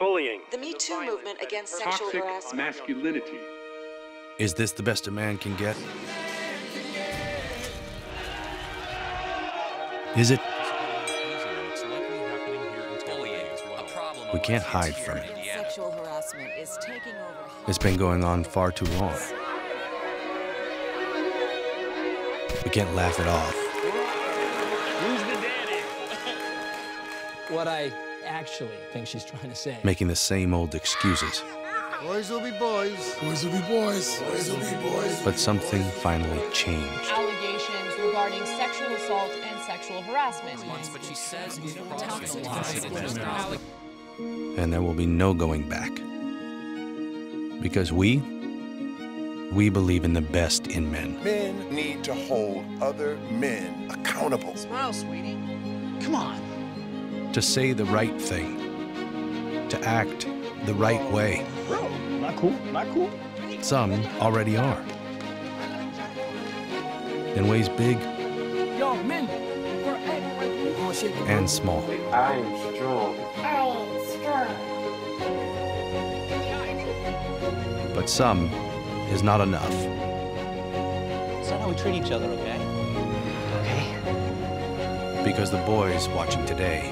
bullying, The Me Too movement against sexual Toxic harassment. masculinity. Is this the best a man can get? Is it? We can't hide from it. Sexual harassment is taking over. It's been going on far too long. We can't laugh it off. Who's the daddy? What I actually think she's trying to say. making the same old excuses. Boys will be boys. Boys will be boys. Boys will be boys. But something finally changed. allegations regarding sexual assault and sexual harassment. But she says And there will be no going back. Because we, we believe in the best in men. Men need to hold other men accountable. Smile, sweetie. Come on. To say the right thing. To act the right way. Bro, not cool. Not cool. Some already are. In ways big Yo, men. We're at. Shit. and small. I am strong. I'm strong but some is not enough. It's not how we treat each other, okay? Okay. Because the boys watching today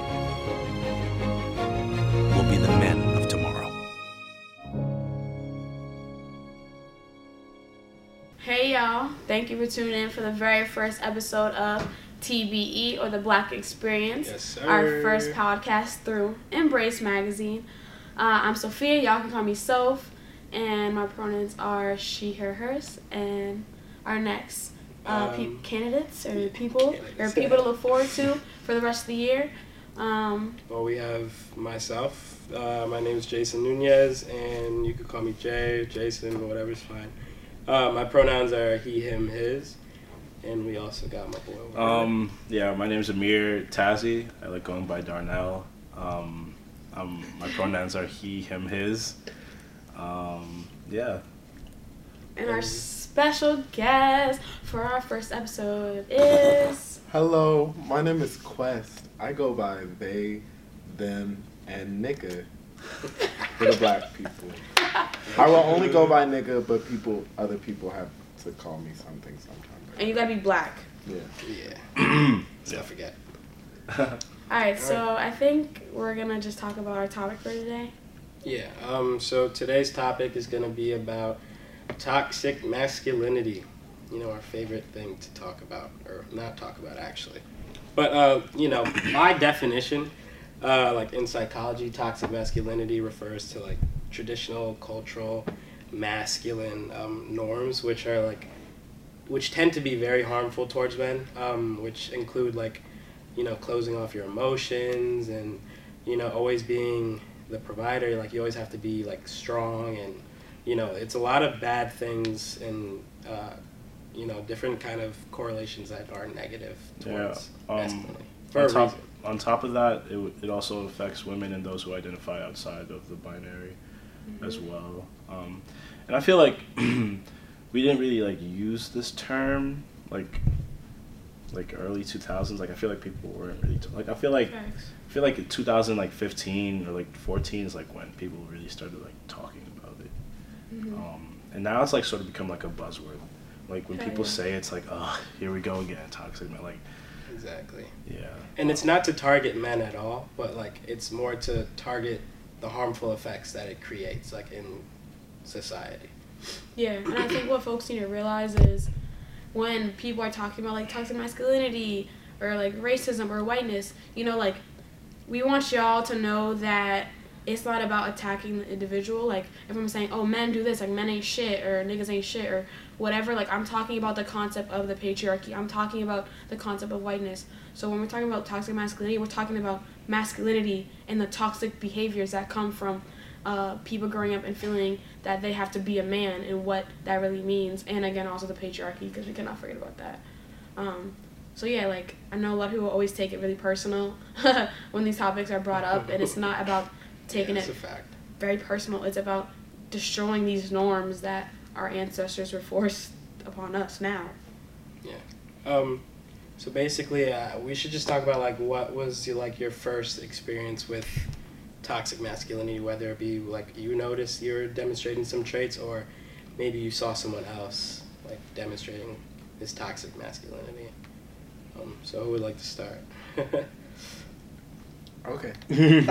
thank you for tuning in for the very first episode of TBE or the Black Experience, Yes, sir. our first podcast through Embrace Magazine. Uh, I'm Sophia, y'all can call me Soph, and my pronouns are she, her, hers. And our next uh, pe- Um, candidates or people or candidates. people to look forward to for the rest of the year. Um, Well, we have myself. Uh, my name is Jason Nunez, and you could call me Jay, Jason, whatever's fine. Uh, my pronouns are he, him, his, and we also got my boy. over Um, yeah, my name is Amir Tazi. I like going by Darnell. Um, um, my pronouns are he, him, his. Um, yeah. and our special guest for our first episode is. Hello, my name is Kwezt. I go by they, them, and nigga for the black people. I will only go by nigga, but people, other people have to call me something sometimes. And you gotta be black. Yeah. Yeah. Let's not forget. Alright, so I think we're gonna just talk about our topic for today. Yeah. Um. So today's topic is gonna be about toxic masculinity. You know, our favorite thing to talk about, or not talk about actually. But uh, you know, my definition, uh, like in psychology, toxic masculinity refers to like traditional cultural masculine um, norms, which are like, which tend to be very harmful towards men, um, which include like, you know, closing off your emotions and, you know, always being the provider. Like you always have to be like strong and, you know, it's a lot of bad things and, uh, you know, different kind of correlations that are negative towards Yeah, um, masculinity. For on top, reason. on top of that, it, it also affects women and those who identify outside of the binary as well. Um, and I feel like we didn't really like use this term like like early 2000s. Like I feel like people weren't really t- like I feel like Facts. I feel like 2000 like 15 or like 14 is like when people really started like talking about it. Mm-hmm. Um, and now it's like sort of become like a buzzword. Like when people say it's like, oh, here we go again, toxic man. Like, Exactly. yeah. And it's not to target men at all, but like it's more to target the harmful effects that it creates, like in society. Yeah, and I think what folks need to realize is when people are talking about like toxic masculinity or like racism or whiteness, you know, like we want y'all to know that it's not about attacking the individual. Like if I'm saying, oh, men do this, like men ain't shit or niggas ain't shit or whatever. Like I'm talking about the concept of the patriarchy. I'm talking about the concept of whiteness. So when we're talking about toxic masculinity, we're talking about masculinity and the toxic behaviors that come from uh, people growing up and feeling that they have to be a man and what that really means. And again, also the patriarchy because we cannot forget about that. Um, so yeah, like I know a lot of people always take it really personal when these topics are brought up, and it's not about taking yeah, it a fact. very personal. It's about destroying these norms that our ancestors were forced upon us now. Um, so basically, uh, we should just talk about like what was your, like your first experience with toxic masculinity, whether it be like you noticed you're demonstrating some traits, or maybe you saw someone else like demonstrating this toxic masculinity. Um, so who would like to start? Okay.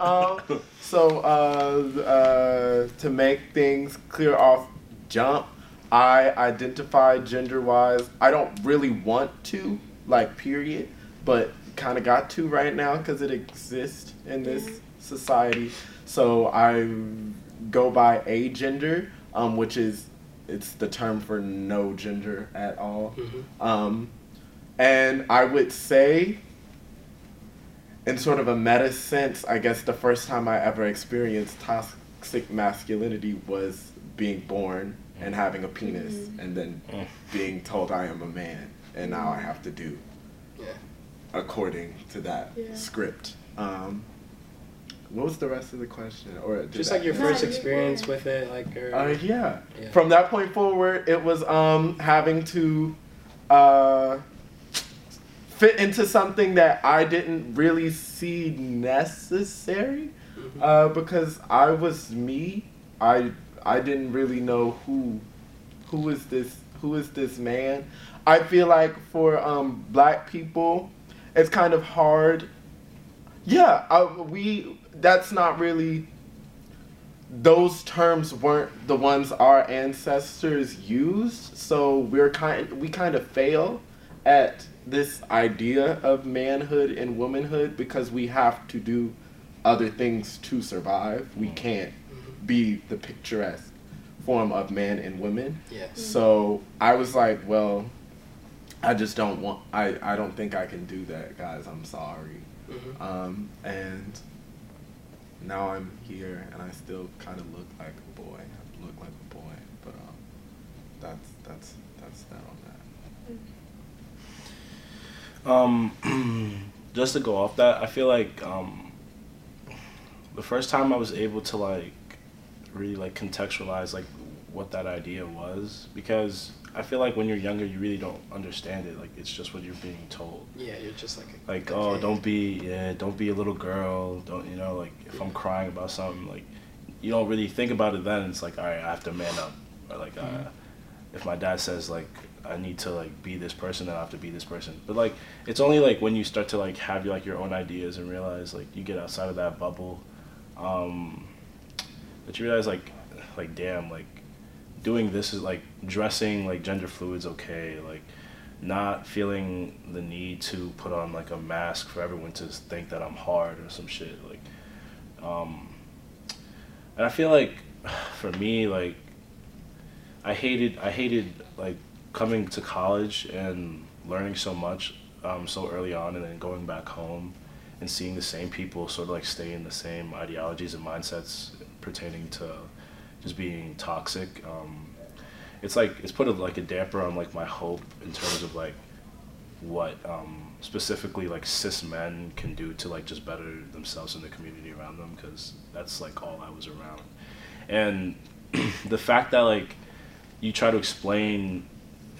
um, so uh, uh, to make things clear off jump, I identify gender wise. I don't really want to, like, period, but kind of got to right now because it exists in this society. So I go by agender, um, which is it's the term for no gender at all. Um, and I would say in sort of a meta sense, I guess the first time I ever experienced toxic masculinity was being born and having a penis and then Mm. being told I am a man and now I have to do yeah. according to that Yeah. script. Um, what was the rest of the question? Or Just like your No, first experience yeah. with it, like or, Uh, yeah. Yeah. From that point forward, it was um having to uh fit into something that I didn't really see necessary Mhm. uh, because I was me. I I didn't really know who who is this who is this man. I feel like for um black people, it's kind of hard. Yeah, uh, we that's not really those terms weren't the ones our ancestors used, so we're kind we kind of fail at this idea of manhood and womanhood because we have to do other things to survive. We can't be the picturesque form of man and women. yeah. So I was like, well, I just don't want. I I don't think I can do that, guys. I'm sorry. Mhm. Um, and now I'm here, and I still kind of look like a boy. I look like a boy, but um, that's that's that's that on that. Um, just to go off that, I feel like um, the first time I was able to like really like contextualize like what that idea was because I feel like when you're younger you really don't understand it like it's just what you're being told. Yeah, you're just like a, like oh kid. don't be yeah don't be a little girl don't you know like if I'm crying about something like you don't really think about it then it's like all right I have to man up. Or like uh, if my dad says like I need to like be this person then I have to be this person. But like it's only like when you start to like have like your own ideas and realize like you get outside of that bubble um that you realize like like damn like doing this is like dressing like gender fluid's okay like not feeling the need to put on like a mask for everyone to think that I'm hard or some shit like um and I feel like for me like I hated I hated like coming to college and learning so much um, so early on and then going back home and seeing the same people sort of like stay in the same ideologies and mindsets pertaining to just being toxic um, it's like it's put a, like a damper on like my hope in terms of like what um, specifically like cis men can do to like just better themselves in the community around them because that's like all I was around. And the fact that like you try to explain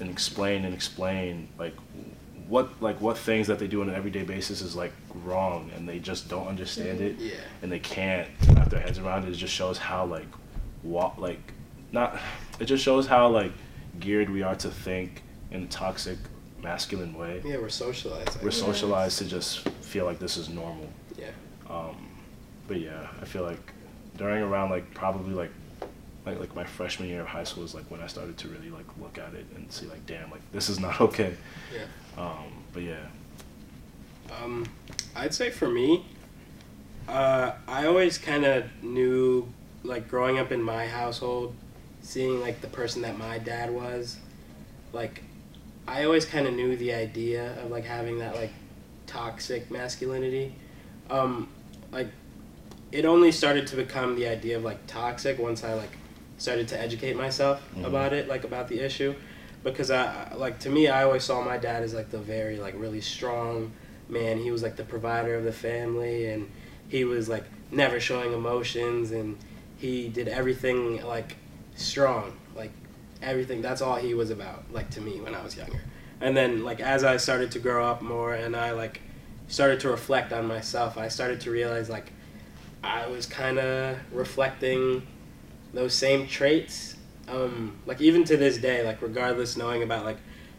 and explain and explain like what like what things that they do on an everyday basis is like wrong and they just don't understand it Yeah. and they can't wrap their heads around it. It just shows how like what like not it just shows how like geared we are to think in a toxic masculine way. Yeah, we're socialized. We're socialized to just feel like this is normal. Yeah. Um, but yeah, I feel like during around like probably like like like my freshman year of high school is like when I started to really like look at it and see like damn like this is not okay. Yeah. Um, but yeah. Um, I'd say for me, uh, I always kind of knew, like growing up in my household, seeing like the person that my dad was, like, I always kind of knew the idea of like having that like toxic masculinity. Um, like, it only started to become the idea of like toxic once I like started to educate myself Mhm. about it, like about the issue, because I like to me I always saw my dad as like the very like really strong man. He was like the provider of the family, and he was like never showing emotions, and he did everything like strong, like everything. That's all he was about, like to me when I was younger. And then like as I started to grow up more, and I like started to reflect on myself, I started to realize like I was kind of reflecting those same traits. Um, like even to this day, like regardless knowing about like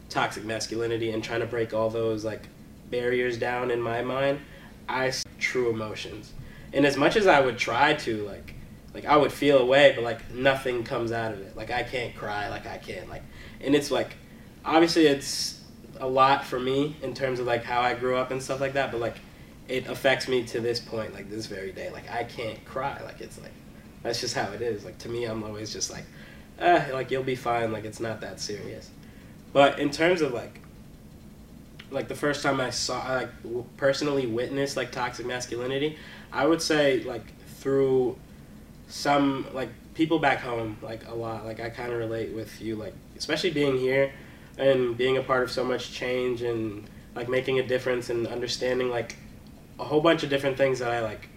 toxic masculinity and trying to break all those like barriers down in my mind, I true emotions. And as much as I would try to like like I would feel away, but like nothing comes out of it. Like I can't cry, like I can't like and it's like obviously it's a lot for me in terms of like how I grew up and stuff like that, but like it affects me to this point, like this very day. Like I can't cry. Like it's like that's just how it is. Like to me I'm always just like, eh, like you'll be fine, like it's not that serious. But in terms of like like the first time I saw like personally witnessed like toxic masculinity, I would say like through some like people back home like a lot. Like I kind of relate with you like especially being here and being a part of so much change and like making a difference and understanding like a whole bunch of different things that I like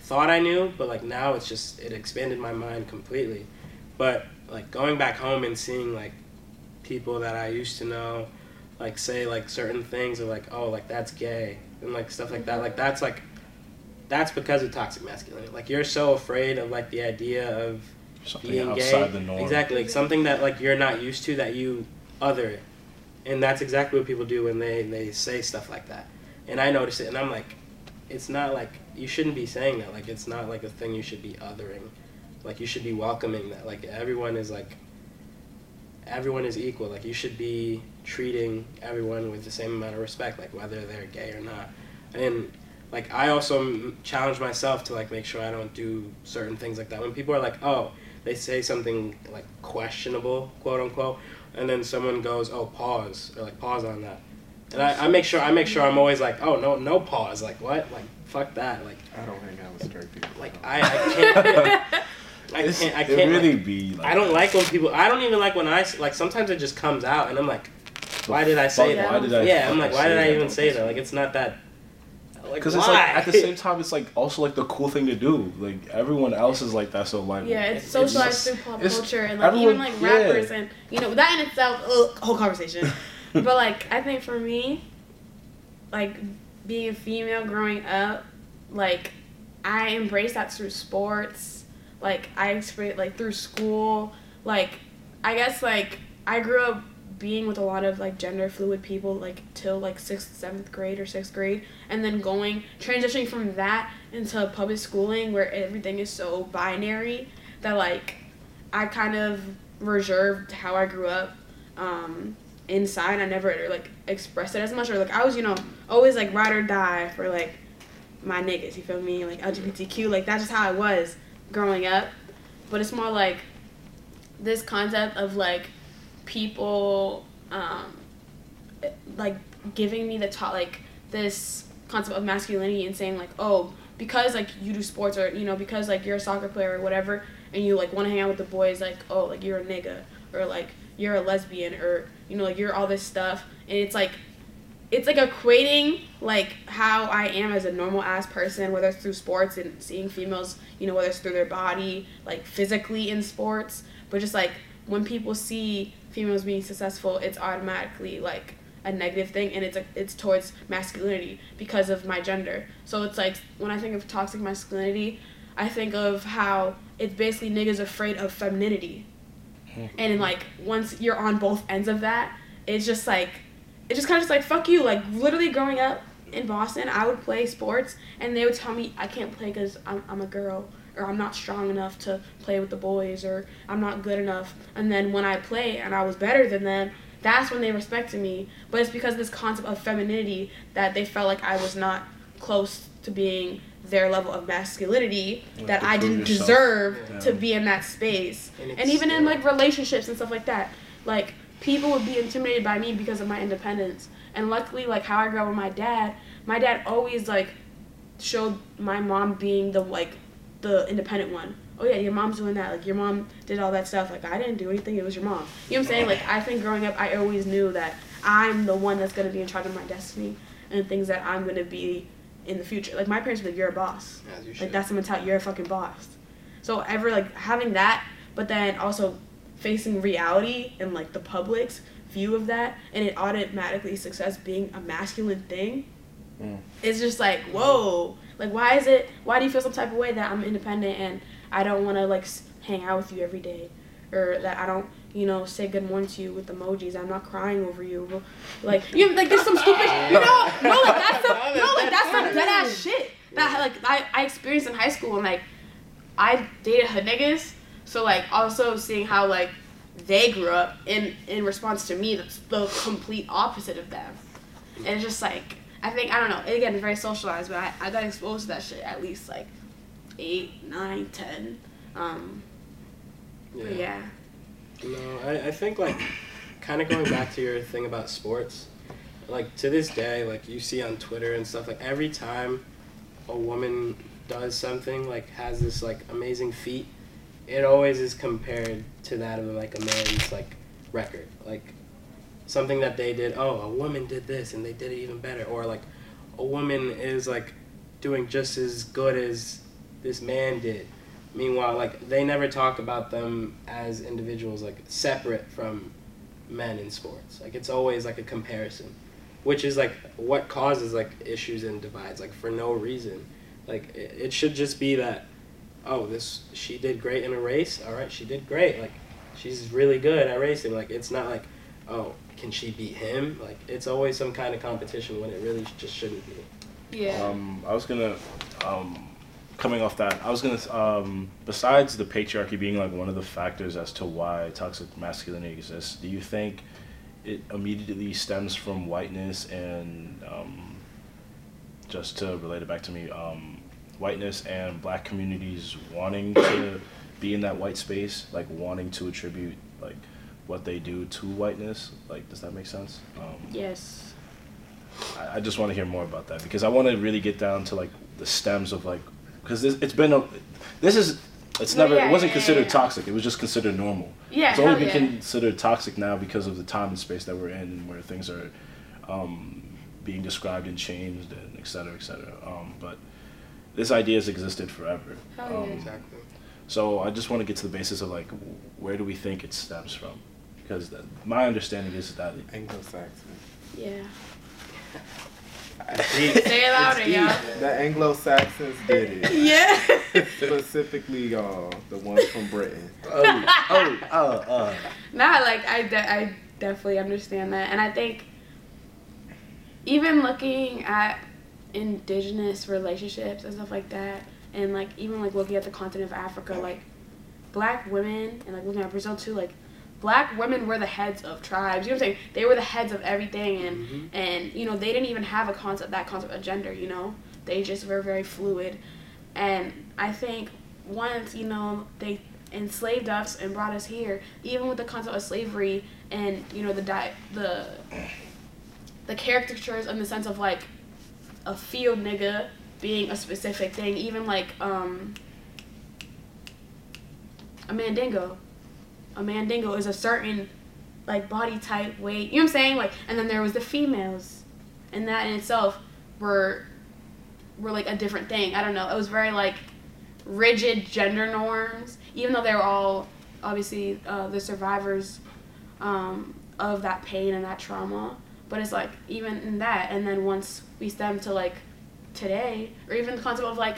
thought I knew, but like now it's just it expanded my mind completely. But like going back home and seeing like people that I used to know like say like certain things or like oh like that's gay and like stuff like that. Mm-hmm. Like that's like that's because of toxic masculinity. Like you're so afraid of like the idea of Something being outside gay. the norm. exactly. Like something that like you're not used to that you other. It and that's exactly what people do when they they say stuff like that. And i notice it and i'm like it's not like you shouldn't be saying that. Like it's not like a thing you should be othering like you should be welcoming that. Like everyone is like everyone is equal. Like you should be treating everyone with the same amount of respect like whether they're gay or not. And like i also m- challenge myself to like make sure i don't do certain things like that. When people are like oh they say something like questionable quote unquote and then someone goes oh pause or like pause on that. And I, I make sure i make sure i'm always like oh no no pause. Like what? Like fuck that. Like I don't hang out with straight people. like i, I can't I It's- can't. I it can't. really like, be like I don't like when people. I don't even like when I like. Sometimes it just comes out, and I'm like, why did I say that? why did I yeah, I'm like, why did I even say that? Like, it's not that. Like, because it's like at the same time it's like also like the cool thing to do like everyone else is like that so like Yeah, it's It's- socialized it's- through pop it's- culture and like everyone- even like yeah. rappers and you know that in itself, ugh, whole conversation. but like I think for me, like being a female growing up, like I embraced that through sports. Like I experienced like through school. Like I guess like I grew up being with a lot of like gender fluid people like till like sixth, seventh grade or sixth grade, and then going transitioning from that into public schooling where everything is so binary that like I kind of reserved how I grew up um, inside. I never like expressed it as much, or like I was you know always like ride or die for like my niggas. You feel me? Like LGBTQ. Like that's just how I was growing up. But it's more like this concept of like people um, like giving me the top like this concept of masculinity and saying like oh because like you do sports or you know because like you're a soccer player or whatever and you like want to hang out with the boys like oh like you're a nigga or like you're a lesbian or you know like you're all this stuff and it's like it's like equating like how I am as a normal ass person, whether it's through sports and seeing females, you know, whether it's through their body, like physically in sports, but just like when people see females being successful, it's automatically like a negative thing, and it's a, it's towards masculinity because of my gender. So it's like when I think of toxic masculinity, I think of how it's basically niggas afraid of femininity, hmm. and like once you're on both ends of that, it's just like it just kind of just like fuck you. Like literally growing up in Boston, I would play sports, and they would tell me I can't play because I'm I'm a girl, or I'm not strong enough to play with the boys, or I'm not good enough. And then when I play and I was better than them, that's when they respected me. But it's because of this concept of femininity that they felt like I was not close to being their level of masculinity Like that I didn't yourself. deserve Yeah. to be in that space. And And, even in like relationships and stuff like that. Like people would be intimidated by me because of my independence. And luckily like how I grew up with my dad, my dad always like showed my mom being the like the independent one. Oh yeah, your mom's doing that. Like your mom did all that stuff. Like I didn't do anything. It was your mom. You know what I'm saying? Like I think growing up, I always knew that I'm the one that's gonna be in charge of my destiny and things that I'm gonna be in the future. Like my parents were like, "You're a boss." As you Like should. that's the mentality. You're a fucking boss. So ever like having that, but then also facing reality and like the public's view of that, and it automatically success being a masculine thing, Mm. it's just like whoa. Like why is it why do you feel some type of way that i'm independent and i don't want to like hang out with you every day? Or that i don't you know say good morning to you with emojis. I'm not crying over you. Like you like there's some stupid you know no like that's some no like that's some dead ass shit that like I, I experienced in high school and like i dated hood niggas so like also seeing how like they grew up in in response to me that's the complete opposite of them and it's just like I think I don't know. Again, it's very socialized, but I, I got exposed to that shit at least like eight, nine, ten. Um, but yeah. No, I, I think like kind of going back to your thing about sports, like to this day, like you see on Twitter and stuff, like every time a woman does something, like has this like amazing feat, it always is compared to that of like a man's like record, like something that they did. Oh, a woman did this and they did it even better, or like a woman is like doing just as good as this man did. Meanwhile, like they never talk about them as individuals, like separate from men in sports. Like it's always like a comparison, which is like what causes like issues and divides, like for no reason. Like it, it should just be that, oh, this she did great in a race. All right, she did great. Like she's really good at racing. Like it's not like, oh, can she beat him? Like it's always some kind of competition when it really just shouldn't be. Yeah. Um, I was gonna, um, coming off that, I was gonna, um, besides the patriarchy being like one of the factors as to why toxic masculinity exists, do you think it immediately stems from whiteness and, um, just to relate it back to me, um, whiteness and black communities wanting to be in that white space, like wanting to attribute like what they do to whiteness? Like, does that make sense? Um, yes. I, I just want to hear more about that because I want to really get down to like the stems of like because this it's been a this is it's never yeah, it wasn't yeah, considered yeah. toxic it was just considered normal Yeah, it's only been considered toxic now because of the time and space that we're in and where things are um, being described and changed and et cetera et cetera um, but this idea has existed forever Hell yeah. Um, Exactly. so I just want to get to the basis of like where do we think it stems from because the, my understanding is that Anglo-Saxon. Yeah. Say Say it louder, y'all. The Anglo-Saxons did it. Yeah. Specifically, y'all, the ones from Britain. oh oh uh, uh. Nah, like I, de- I definitely understand that, and I think even looking at indigenous relationships and stuff like that, and like even like looking at the continent of Africa, like black women, and like looking at Brazil too, like black women were the heads of tribes. You know what I'm saying? They were the heads of everything, and mm-hmm. and you know they didn't even have a concept that concept of gender. You know, they just were very fluid, and I think once you know they enslaved us and brought us here, even with the concept of slavery and you know the di- the the caricatures in the sense of like a field nigga being a specific thing, even like um a mandingo. A mandingo is a certain like body type, weight. You know what I'm saying? Like, and then there was the females, and that in itself were were like a different thing. I don't know. It was very like rigid gender norms, even though they were all obviously uh, the survivors um, of that pain and that trauma. But it's like even in that, and then once we stem to like today, or even the concept of like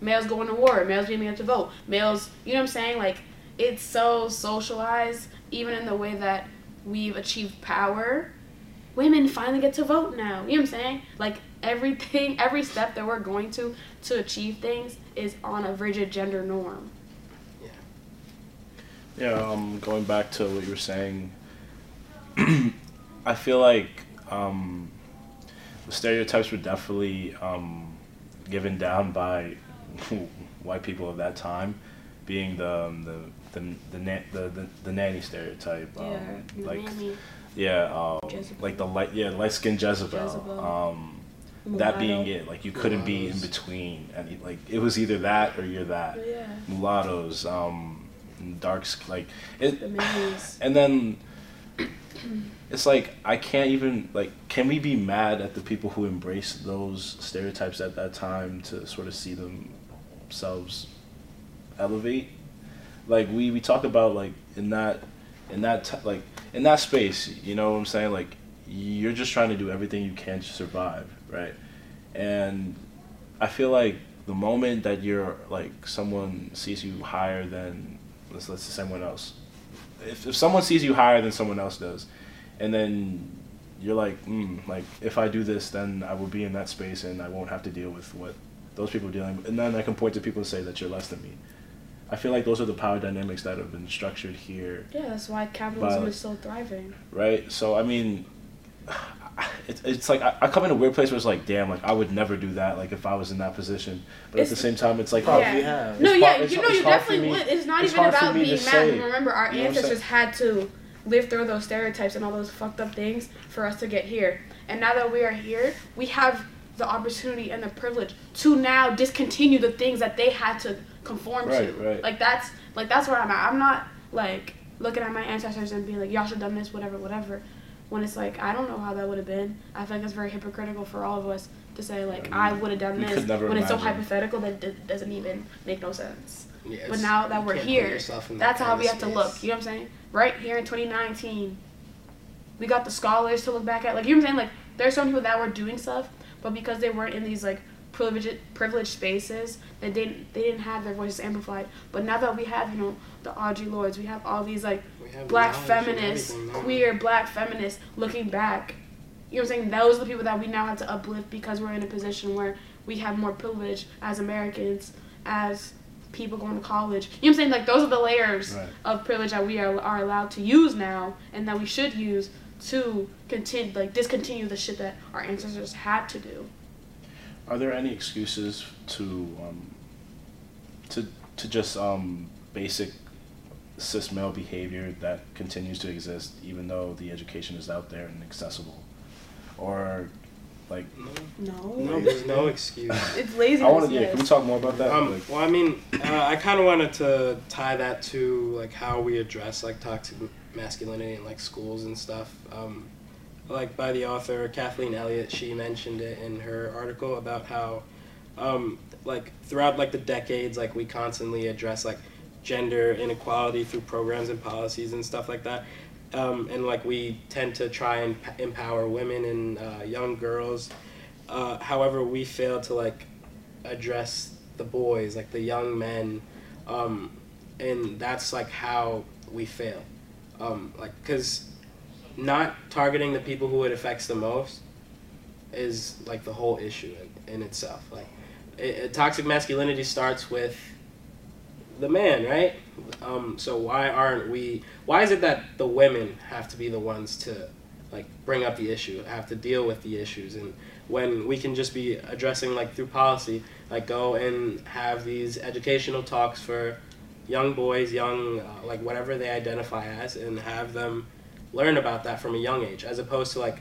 males going to war, males being able to vote, males, you know what I'm saying? Like it's so socialized, even in the way that we've achieved power. Women finally get to vote now. You know what I'm saying? Like everything, every step that we're going to to achieve things is on a rigid gender norm. Yeah, Yeah. um, going back to what you were saying, I feel like um, the stereotypes were definitely um, given down by white people of that time, being the um, the the the, na- the, the, the nanny stereotype. Um, Yeah, like nanny. yeah, um, like the light yeah light skinned Jezebel. Jezebel. Um, that being it, like you couldn't be in between, and like it was either that or you're that. Yeah. Mulattoes, um, dark like it, The and then it's like I can't even like can we be mad at the people who embrace those stereotypes at that time to sort of see themselves elevate? Like we we talk about like in that in that t- like in that space you know what I'm saying? Like you're just trying to do everything you can to survive right? And I feel like the moment that you're like someone sees you higher than let's let's say someone else, if if someone sees you higher than someone else does, and then you're like, mm, like if I do this, then I will be in that space and I won't have to deal with what those people are dealing with, and then I can point to people and say that you're less than me. I feel like those are the power dynamics that have been structured here Yeah, that's why capitalism But- is still thriving. right? So I mean, it's, it's like I, I come in a weird place where it's like, damn, like I would never do that, like if I was in that position. But It's- at the same time, it's like, Probably yeah. have. No, It's yeah, it's- you know, you definitely would. It's not it's even about me being mad. say. Remember, our You know ancestors had to live through those stereotypes and all those fucked up things for us to get here. And now that we are here, we have the opportunity and the privilege to now discontinue the things that they had to conform Right, to. right. Like that's like that's where I'm at. I'm not like looking at my ancestors and being like, y'all should have done this, whatever, whatever. When it's like, I don't know how that would have been. I feel like it's very hypocritical for all of us to say like, I would have done this when it's so hypothetical that it doesn't even make no sense. Yeah, But now that you we're here, that that's how we have to look. You know what I'm saying? Right here in 2019, we got the scholars to look back at. Like you know what I'm saying? Like there's some people that were doing stuff, but because they weren't in these like privileged privileged spaces, they didn't they didn't have their voices amplified. But now that we have you know the Audre Lordes, we have all these like black feminists, queer black feminists looking back. You know what I'm saying? Those are the people that we now have to uplift because we're in a position where we have more privilege as Americans, as people going to college. You know what I'm saying? Like those are the layers Right. of privilege that we are, are allowed to use now and that we should use to continue like discontinue the shit that our ancestors had to do. Are there any excuses to um, to to just um, basic cis male behavior that continues to exist even though the education is out there and accessible, or like No. No, there's no excuse. It's lazy. I want to yeah. yes. Can we talk more about that? Um, Like, well, I mean, uh, I kind of wanted to tie that to like how we address like toxic masculinity in like schools and stuff. Um, like by the author Kathleen Elliott, she mentioned it in her article about how, um, like throughout like the decades, like we constantly address like gender inequality through programs and policies and stuff like that. Um, and like we tend to try and empower women and uh, young girls. Uh, however, we fail to like address the boys, like the young men, um, and that's like how we fail. Um, like, cause not targeting the people who it affects the most is like the whole issue in, in itself. Like, it- toxic masculinity starts with the man, right? Um, so why aren't we? Why is it that the women have to be the ones to like bring up the issue, have to deal with the issues, and when we can just be addressing like through policy, like go and have these educational talks for young boys, young uh, like whatever they identify as, and have them learn about that from a young age, as opposed to like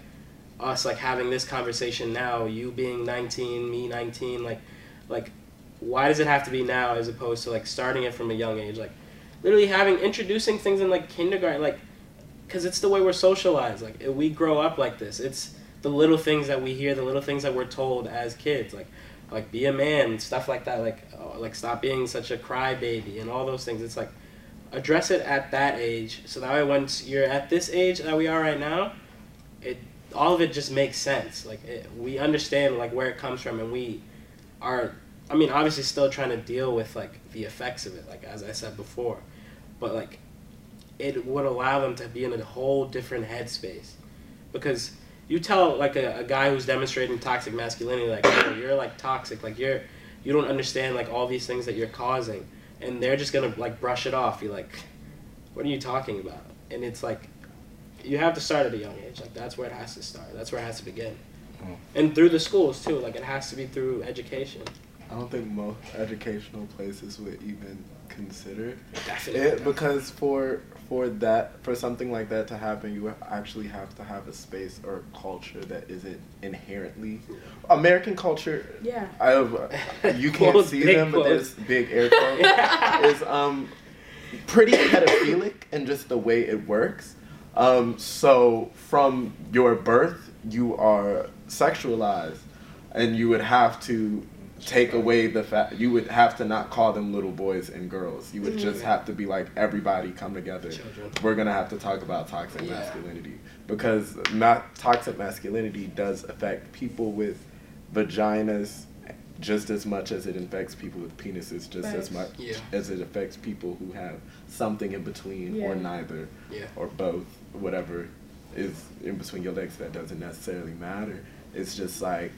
us like having this conversation now, you being 19, me 19, like like why does it have to be now as opposed to like starting it from a young age? Like literally having introducing things in like kindergarten like because it's the way we're socialized. Like we grow up like this it's the little things that we hear the little things that we're told as kids like like be a man stuff like that like oh, like stop being such a crybaby and all those things. It's like address it at that age so that way once you're at this age that we are right now it all of it just makes sense. Like it, we understand like where it comes from and we are I mean, obviously, still trying to deal with like the effects of it, like as I said before, but like it would allow them to be in a whole different headspace, because you tell like a, a guy who's demonstrating toxic masculinity, like "Yo, you're like toxic, like you're you don't understand like all these things that you're causing, and they're just gonna like brush it off. You're like, what are you talking about? And it's like you have to start at a young age. Like that's where it has to start. That's where it has to begin. Mm. And through the schools too. Like it has to be through education. I don't think most educational places would even consider Definitely. it because for for that for something like that to happen, you actually have to have a space or a culture that isn't inherently American culture. Yeah. I, you can't see big them, but quotes. there's big air quotes. is um pretty pedophilic and just the way it works. Um, so from your birth, you are sexualized, and you would have to take away the fact you would have to not call them little boys and girls. You would mm-hmm. just have to be like everybody come together. Children. We're gonna have to talk about toxic Yeah. masculinity because ma- toxic masculinity does affect people with vaginas just as much as it infects people with penises, just as much Yeah. as it affects people who have something in between or neither Yeah. or both, whatever is in between your legs. That doesn't necessarily matter. It's just like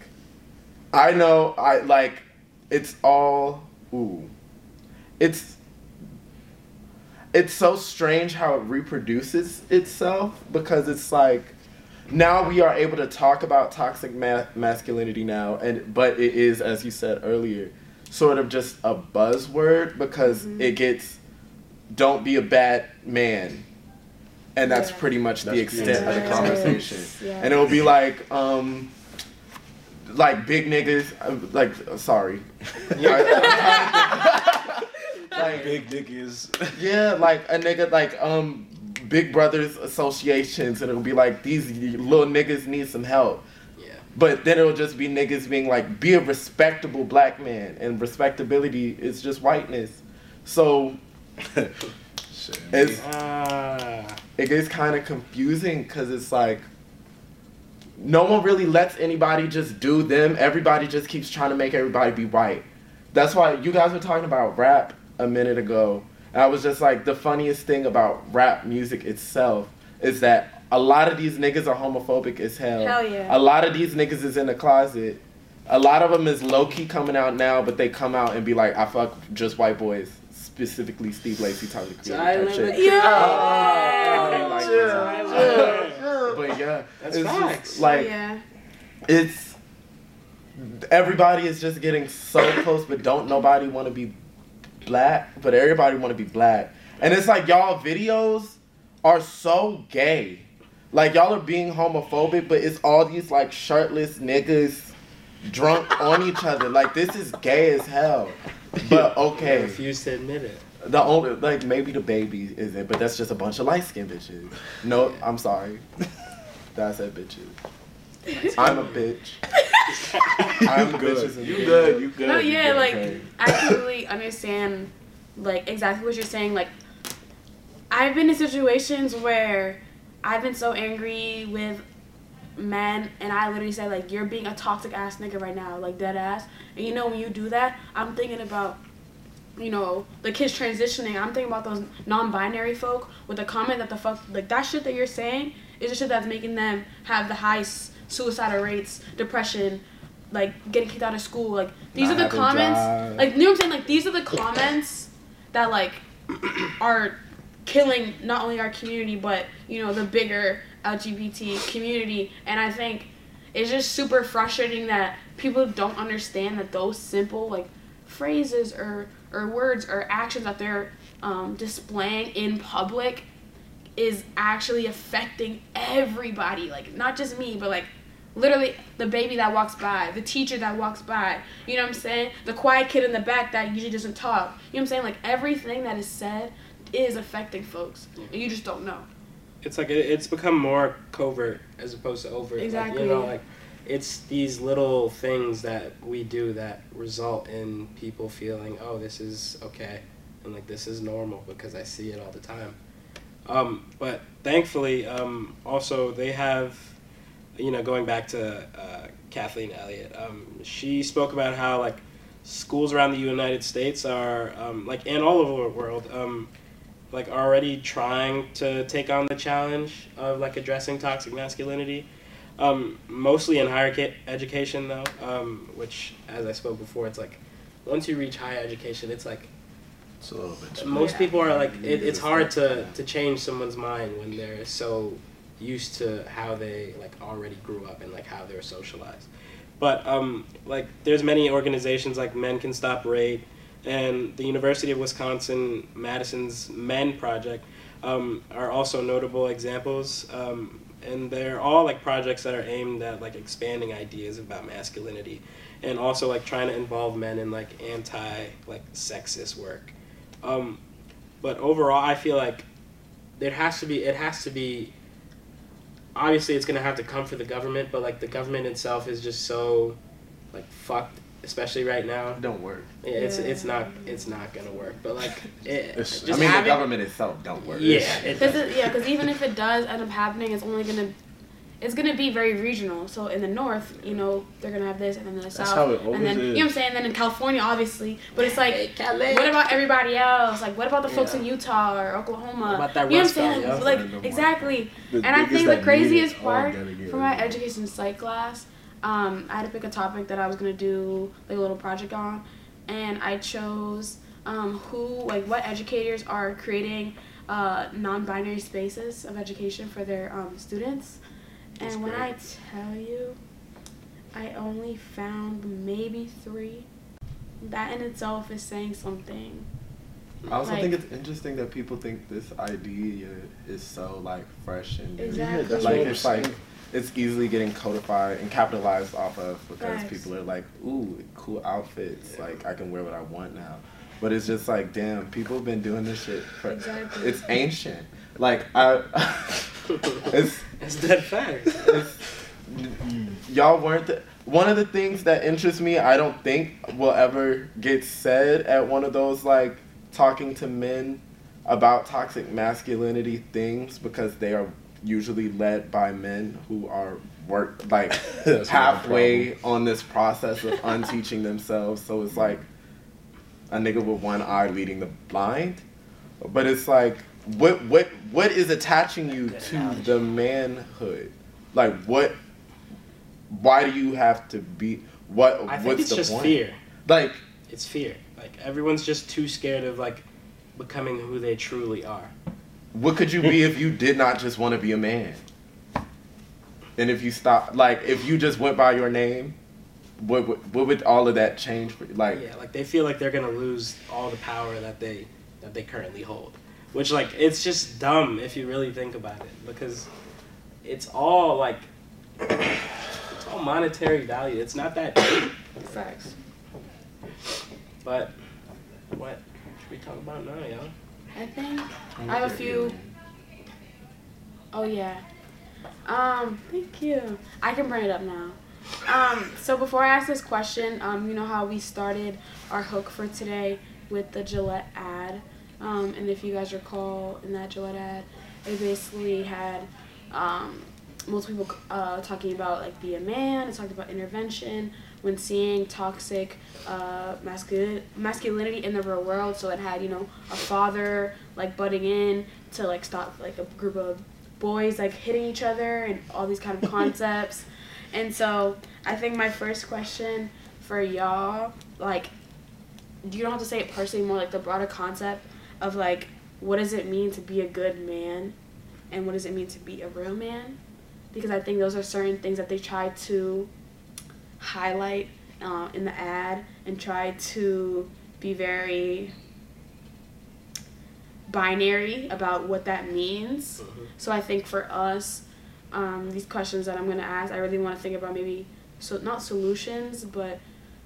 I know I like it's all ooh. It's it's so strange how it reproduces itself because it's like now we are able to talk about toxic ma- masculinity now and but it is as you said earlier sort of just a buzzword because it gets don't be a bad man and that's Yeah. pretty much the That's extent of the conversation Yeah. and it will be like um like big niggas uh, like uh, sorry like Big niggas. yeah, like a nigga like um Big Brothers associations, and it'll be like these little niggas need some help. Yeah. But then it'll just be niggas being like, be a respectable black man, and respectability is just whiteness. So it's Ah. it gets kind of confusing because it's like no one really lets anybody just do them. Everybody just keeps trying to make everybody be white. That's why you guys were talking about rap a minute ago. And I was just like, the funniest thing about rap music itself is that a lot of these niggas are homophobic as hell. Hell yeah. A lot of these niggas is in the closet. A lot of them is low key coming out now, but they come out and be like, I fuck just white boys. Specifically, Steve Lacy, Tyler the Creator type shit. Yeah. Like, Tyler. But yeah, That's it's just, facts. like oh, yeah. it's everybody is just getting so close, but don't nobody want to be black, but everybody want to be black, and it's like y'all videos are so gay, like y'all are being homophobic, but it's all these like shirtless niggas drunk on each other, like this is gay as hell. But okay, refuse to admit it. the only like maybe the baby isn't, but that's just a bunch of light skinned bitches. No, I'm sorry. That's said bitches. I'm a bitch. I'm a bitches and You bitches. good. You good. No, yeah, good. like okay. I completely understand, like exactly what you're saying. Like, I've been in situations where I've been so angry with men, and I literally said like, "You're being a toxic ass nigga right now, like dead ass." And you know, when you do that, I'm thinking about, you know, the kids transitioning. I'm thinking about those non-binary folk with the comment that the fuck, like that shit that you're saying is the shit that's making them have the highest suicidal rates, depression, like getting kicked out of school. Like these Not are the comments. jobs. Like you know what I'm saying? Like these are the comments that like are killing not only our community but you know the bigger LGBT community. And I think it's just super frustrating that people don't understand that those simple like phrases or or words or actions that they're um, displaying in public is actually affecting everybody like not just me but like literally the baby that walks by the teacher that walks by you know what i'm saying the quiet kid in the back that usually doesn't talk you know what i'm saying like everything that is said is affecting folks and you just don't know It's like it, it's become more covert as opposed to overt. Like, Exactly. you know, like it's these little things that we do that result in people feeling, oh, this is okay, and like this is normal because I see it all the time. Um, but thankfully, um, also they have, you know, going back to uh, Kathleen Elliott, um, she spoke about how like schools around the United States are um, like and all over the world um, like already trying to take on the challenge of like addressing toxic masculinity. Um, mostly in higher ca- education though, which as I spoke before, it's like once you reach higher education, it's like It's a little bit. too most Yeah. people are like it, it's hard to, to change someone's mind when they're so used to how they like already grew up and like how they're socialized but um, like there's many organizations like men can stop rape and the university of wisconsin madison's men project um, are also notable examples um, and they're all like projects that are aimed at like expanding ideas about masculinity and also like trying to involve men in like anti like sexist work um, but overall, I feel like there has to be. It has to be. Obviously, it's gonna have to come for the government, but like the government itself is just so, like fucked, especially right now. Don't work. It's it's Yeah. not it's not gonna work. But like, it, It's- just I mean, the government itself don't work. Yeah, it Cause does. it, yeah, because even if it does end up happening, it's only gonna, it's gonna be very regional. So in the north, you know, they're gonna have this, and then in the south, how it and always then you know what I'm saying. Then in California, obviously, but it's like, what about everybody else? Like, what about the folks in Utah or Oklahoma? What about that you know what I'm saying? yeah? Like Random exactly. The and I think the craziest need it all part for my education psych class, um, I had to pick a topic that I was gonna do like a little project on, and I chose um, who like what educators are creating uh, non-binary spaces of education for their um, students. And That's when great. I tell you, I only found maybe three. That in itself is saying something. I also Like- think it's interesting that people think this idea is so like fresh and new. Exactly. that's like it's like it's easily getting codified and capitalized off of because Facts. people are like, ooh, cool outfits. Like I can wear what I want now. But it's just like, damn, people have been doing this shit for. Exactly. It's ancient. Like I, it's It's dead facts. it's, y'all weren't the, one of the things that interests me i don't think will ever get said at one of those like talking to men about toxic masculinity things because they are usually led by men who are work like halfway on this process of unteaching themselves. So it's like a nigga with one eye leading the blind. But it's like what what what is attaching you to the manhood like what why do you have to be what I think what's it's the just point fear. like It's fear. Like everyone's just too scared of like becoming who they truly are. what could you be if you did not just want to be a man and if you stop like if you just went by your name what would what would all of that change for you like Yeah, like they feel like they're gonna lose all the power that they that they currently hold. Which like it's just dumb if you really think about it because it's all like it's all monetary value. It's not that deep. Facts. But what should we talk about now, y'all? I think I have a few. Oh yeah. Um, thank you. I can bring it up now. Um, so before I ask this question, um, you know how we started our hook for today with the Gillette ad. Um, and if you guys recall in that Gillette ad, it basically had um, most people uh, talking about like be a man. It talked about intervention when seeing toxic uh, mascul- masculinity in the real world. So it had you know a father like butting in to like stop like a group of boys like hitting each other and all these kind of concepts. And so I think my first question for y'all like you don't have to say it personally more like the broader concept of like what does it mean to be a good man and what does it mean to be a real man? Because i think those are certain things that they try to highlight uh, in the ad and try to be very binary about what that means. So i think for us um, these questions that i'm going to ask i really want to think about maybe so not solutions but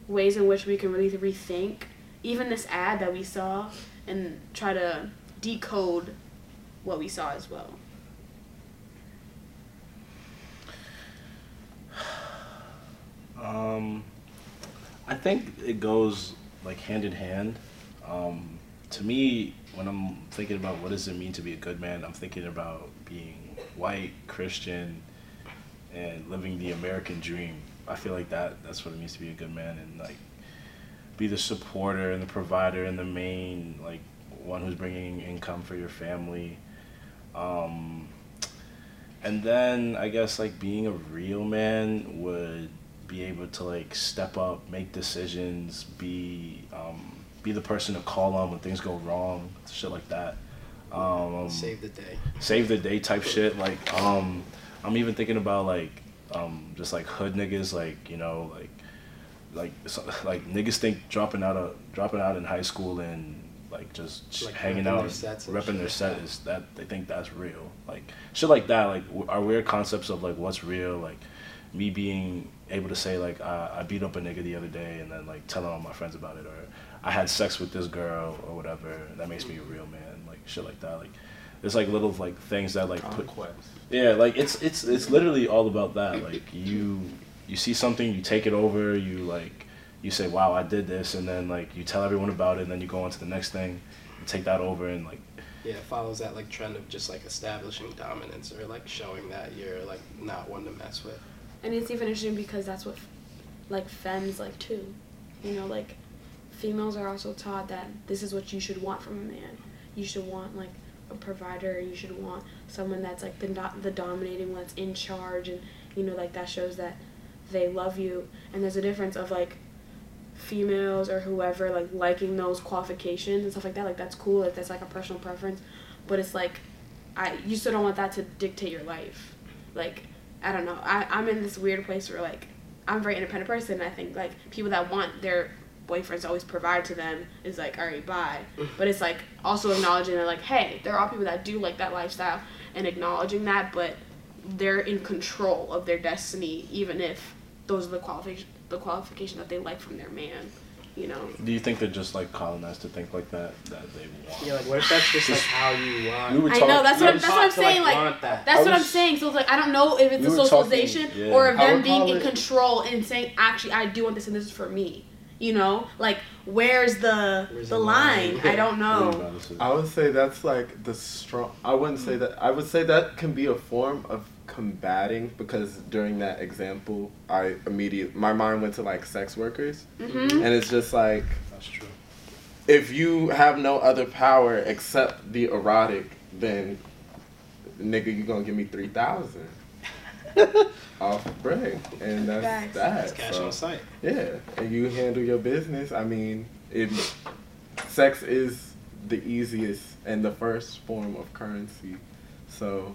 ways in which we can really rethink even this ad that we saw and try to decode what we saw as well. Um, I think it goes like hand in hand. Um, to me, when I'm thinking about what does it mean to be a good man, I'm thinking about being white, Christian, and living the American dream. I feel like that that's what it means to be a good man and like be the supporter and the provider and the main like one who's bringing income for your family. Um, and then I guess like being a real man would be able to like step up, make decisions, be um, be the person to call on when things go wrong, shit like that. Um, Save the day. save the day type shit. Like, um, I'm even thinking about like, um, just like hood niggas, like you know, like, like, like niggas think dropping out of dropping out in high school and like just Like hanging out, repping their set is that they think that's real. Like shit like that. Like our weird concepts of like what's real. Like me being able to say like I, I beat up a nigga the other day and then like telling all my friends about it or I had sex with this girl or whatever. That makes me a real man. Like shit like that. Like there's like little like things that like put conquest yeah, like it's it's it's literally all about that. Like you you see something, you take it over, you like you say, "Wow, I did this," and then like you tell everyone about it, and then you go on to the next thing, and take that over, and like yeah, it follows that like trend of just like establishing dominance or like showing that you're like not one to mess with. And it's even interesting because that's what, like, femmes like too. You know, like, females are also taught that this is what you should want from a man. You should want like a provider. You should want someone that's like the do- the dominating one that's in charge, and you know, like that shows that they love you. And there's a difference of like females or whoever like liking those qualifications and stuff like that. Like that's cool if that's like a personal preference, but it's like, I you still don't want that to dictate your life. Like I don't know. I I'm in this weird place where like I'm a very independent person. And I think like people that want their boyfriends to always provide to them is like alright bye. Mm. But it's like also acknowledging that like hey there are people that do like that lifestyle and acknowledging that, but they're in control of their destiny even if those are the qualifications the qualification that they like from their man. You know. Do you think they're just like colonized to think like that? That they want. Yeah, like what if that's just like how you want? We were I know that's we what I'm, that's what I'm taught to, like, saying. Like, that. that's I what I'm saying. So it's like I don't know if it's We a were talking- socialization yeah. or if them being in it- control and saying actually I do want this and this is for me. You know, like where's the Where's the the line? line? I don't What are you know. about to say? I would say that's like the strong. I wouldn't say that. I would say that can be a form of combating because during that example, I immediately my mind went to like sex workers, Mm-hmm. and it's just like That's true. if you have no other power except the erotic, then nigga, you gonna give me three thousand off break, and that's Facts. that. It's cash So, on sight. yeah, and you handle your business. I mean, it sex is the easiest and the first form of currency, so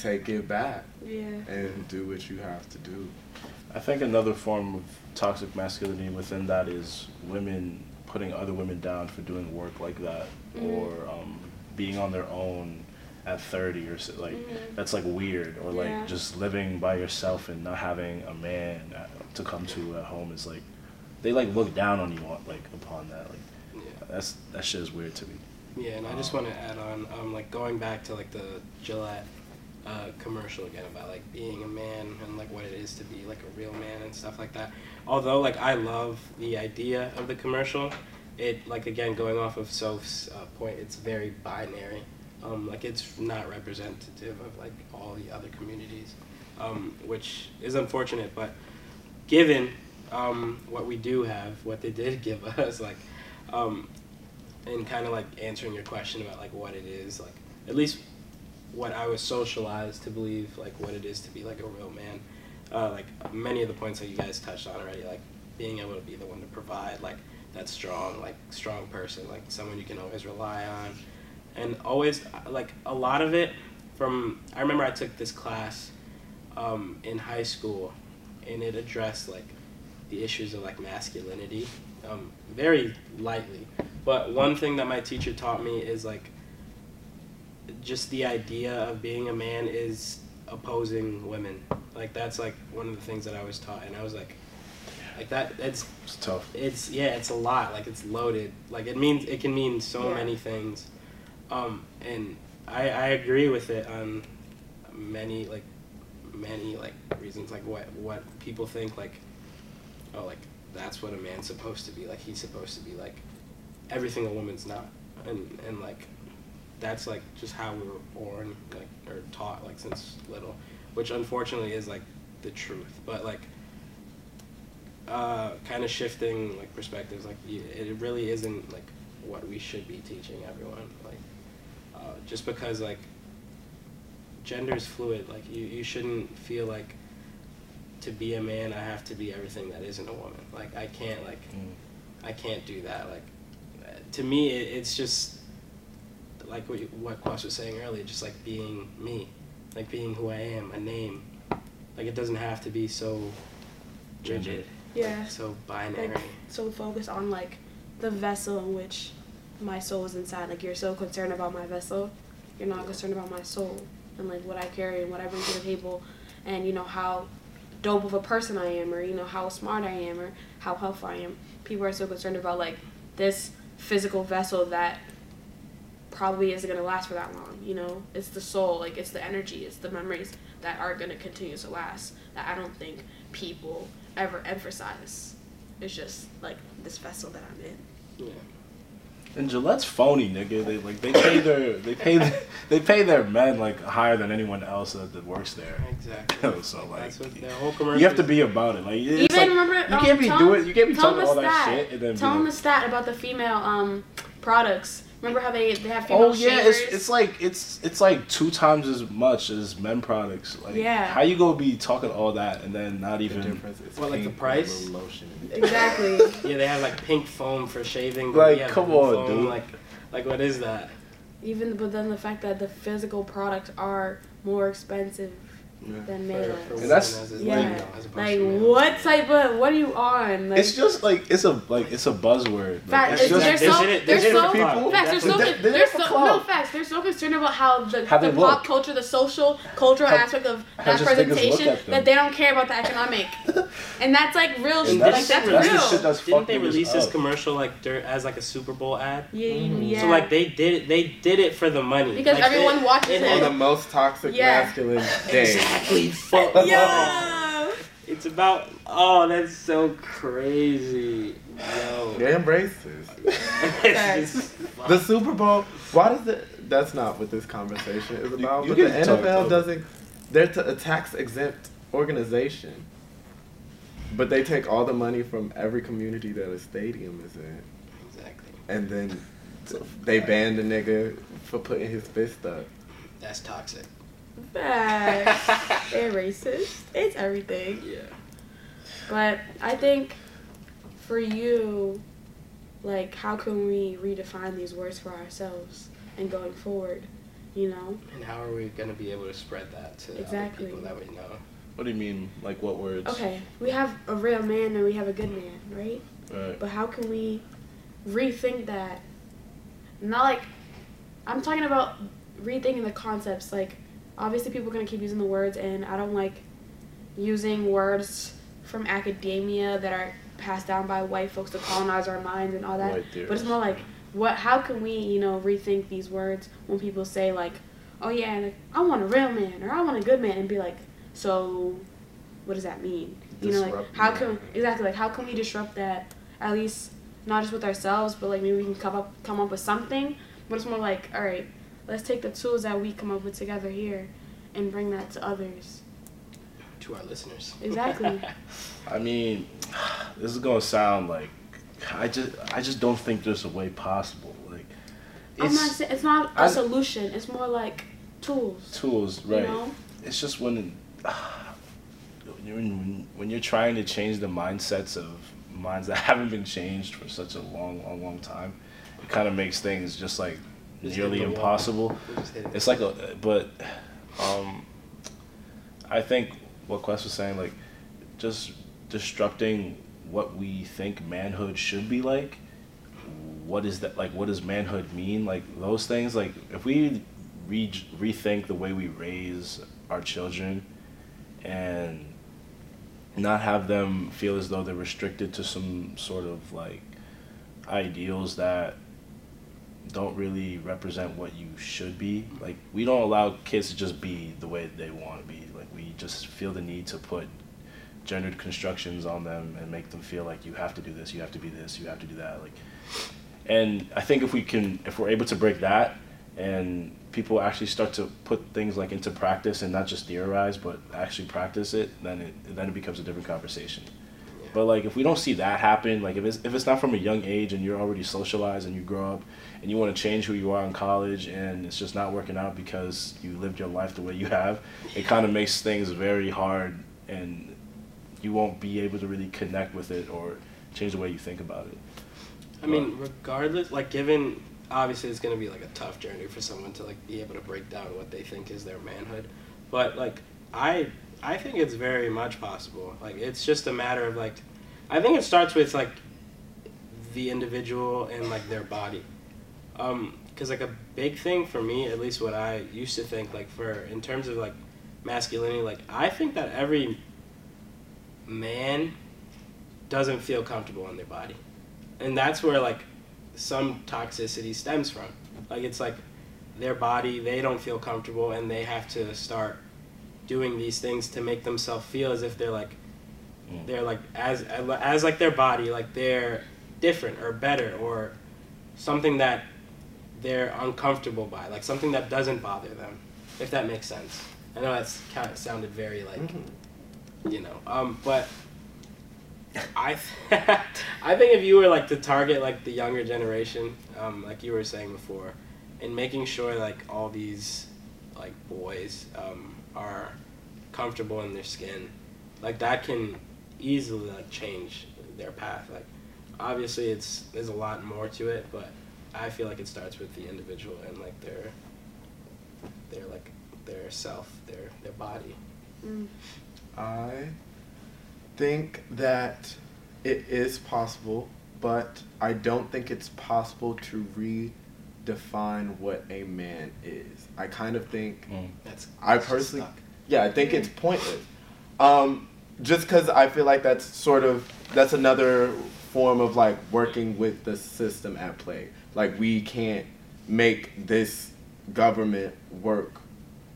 take it back Yeah. and do what you have to do. I think another form of toxic masculinity within that is women putting other women down for doing work like that or um, being on their own at 30 or so, like that's like weird or like Yeah. just living by yourself and not having a man at, to come to at home is like they like look down on you on, like upon that like Yeah. that's that shit is weird to me Yeah, and I just want to add on, um, like going back to like the Gillette uh, commercial again about like being a man and like what it is to be like a real man and stuff like that. Although like I love the idea of the commercial, it like again going off of Soph's uh, point, it's very binary. Um, like it's not representative of like all the other communities, um, which is unfortunate. But given um, what we do have, what they did give us, like um, and kind of like answering your question about like what it is like at least what i was socialized to believe like what it is to be like a real man. Uh, like many of the points that you guys touched on already like being able to be the one to provide like that strong like strong person like someone you can always rely on. And always like a lot of it from i remember i took this class um, in high school and it addressed like the issues of like masculinity um, very lightly. But one thing that my teacher taught me is like just the idea of being a man is opposing women. Like that's like one of the things that i was taught and i was like like that it's it's tough. It's yeah it's a lot. Like it's loaded. Like it means it can mean so Yeah. many things. Um and i i agree with it on many like many like reasons. Like what what people think like oh like that's what a man's supposed to be. Like he's supposed to be like everything a woman's not. And and like that's like just how we were born like or taught like since little which unfortunately is like the truth but like uh, kind of shifting like perspectives like it really isn't like what we should be teaching everyone like uh, just because like gender is fluid like you, you shouldn't feel like to be a man i have to be everything that isn't a woman like i can't like Mm. i can't do that like uh, to me it, it's just like what, you, what Kwezt was saying earlier just like being me like being who i am a name like it doesn't have to be so rigid Yeah. like, so binary Like so focused on like the vessel in which my soul is inside. Like you're so concerned about my vessel, you're not concerned about my soul and like what I carry and what I bring to the table, and you know how dope of a person I am, or you know how smart I am, or how helpful I am. People are so concerned about like this physical vessel that probably isn't gonna last for that long. You know, it's the soul, like it's the energy, it's the memories that are gonna continue to last. That I don't think people ever emphasize. It's just like this vessel that I'm in. yeah And Gillette's phony, nigga. They like they pay their they pay their, they pay their men like higher than anyone else that, that works there. Exactly. so like That's what whole you have to be about it. Like it's Even like, remember, you um, can't be doing you can't be tell talking all the that stat. shit and then Tell them like, the stat about the female um products. Remember how they they have female Oh yeah, it's, shavers? it's like it's it's like two times as much as men products. Like Yeah. how you gonna be talking all that and then not The even difference is What, like the price? with a little lotion. exactly. Yeah, they have like pink foam for shaving. but Like, come on, foam, dude. Like, like what is that? Even but then the fact that the physical products are more expensive Yeah. than For, male. And that's- as, as, Yeah. like, as opposed Like what type of what are you on? Like, it's just like it's a like it's a buzzword. Like, it's it's, just they're they so did it- they they're so people. facts. They're so They- they're they're so no facts. They're so concerned about how the, How the pop look. culture, the social cultural How- aspect of that just niggas look presentation that they don't care about the economic, and that's like real. And like that's- that's, that's the real. shit that's Didn't they release this up. commercial like dur- as like a Super Bowl ad? yeah, yeah. Mm-hmm. So like they did it. they did it for the money Because Like, everyone it- watches it- it. On the most toxic masculine day. Exactly. Fuck. Yo. It's about oh that's so crazy. Yo. They embrace this. The Super Bowl. Why does it? That's not what this conversation is about. you but the NFL doesn't. They're t- a tax exempt organization, but they take all the money from every community that a stadium is in, exactly. and then they ban the nigga for putting his fist up. That's toxic. Facts. They're racist. It's everything. Yeah. But I think for you, like, how can we redefine these words for ourselves and going forward? You know? And how are we gonna be able to spread that to Exactly. other people that we know? What do you mean? Like what words? Okay, we have a real man and we have a good man, right? Right. But how can we rethink that? Not like, I'm talking about rethinking the concepts. Like, obviously, people are going to keep using the words, and I don't like using words from academia that are passed down by white folks to colonize our minds and all that. But it's more like, what? How can we, you know, rethink these words when people say like, "Oh yeah, like, I want a real man" or "I want a good man," and be like, so, what does that mean? You know, like how can exactly like how can we disrupt that? At least not just with ourselves, but like maybe we can come up come up with something. But it's more like, all right, let's take the tools that we come up with together here, and bring that to others. To our listeners. Exactly. I mean, this is gonna sound like I just I just don't think there's a way possible. Like I'm it's not saying it's not a I- solution. It's more like tools. tools, You right? know? It's just when when you're, when, when you're trying to change the mindsets of minds that haven't been changed for such a long, long, long time, it kind of makes things just like The wall. impossible. It's like a, but um, I think what Kwezt was saying, like, just disrupting what we think manhood should be like. What is that like? What does manhood mean? Like those things. Like if we re- rethink the way we raise our children, and not have them feel as though they're restricted to some sort of like ideals that don't really represent what you should be. Like we don't allow kids to just be the way they want to be. Like we just feel the need to put gendered constructions on them and make them feel like you have to do this, you have to be this, you have to do that. Like, and I think if we can, if we're able to break that, and people actually start to put things like into practice and not just theorize, but actually practice it, then it then it becomes a different conversation. But like if we don't see that happen, like if it's if it's not from a young age and you're already socialized and you grow up and you want to change who you are in college and it's just not working out because you lived your life the way you have, it kind of makes things very hard and you won't be able to really connect with it or change the way you think about it. I mean, regardless, like given obviously it's gonna be like a tough journey for someone to like be able to break down what they think is their manhood, but like I I think it's very much possible. Like it's just a matter of like I think it starts with like the individual and like their body, um, because like a big thing for me, at least what I used to think, like for in terms of like masculinity, like I think that every man doesn't feel comfortable in their body. And that's where like some toxicity stems from. Like it's like their body they don't feel comfortable and they have to start doing these things to make themselves feel as if they're like they're like as as like their body like they're different or better or something that they're uncomfortable by, like something that doesn't bother them, if that makes sense. I know that's kind of sounded very like, you know, um, but I, I think if you were like to target like the younger generation, um, like you were saying before, and making sure like all these like boys um, are comfortable in their skin, like that can easily like change their path. Like obviously it's there's a lot more to it, but I feel like it starts with the individual and like their their like their self, their their body. Mm. I think that it is possible, but I don't think it's possible to redefine what a man is. I kind of think That's I personally, stuck. yeah, I think it's pointless. Um, just because I feel like that's sort of that's another form of like working with the system at play. Like we can't make this government work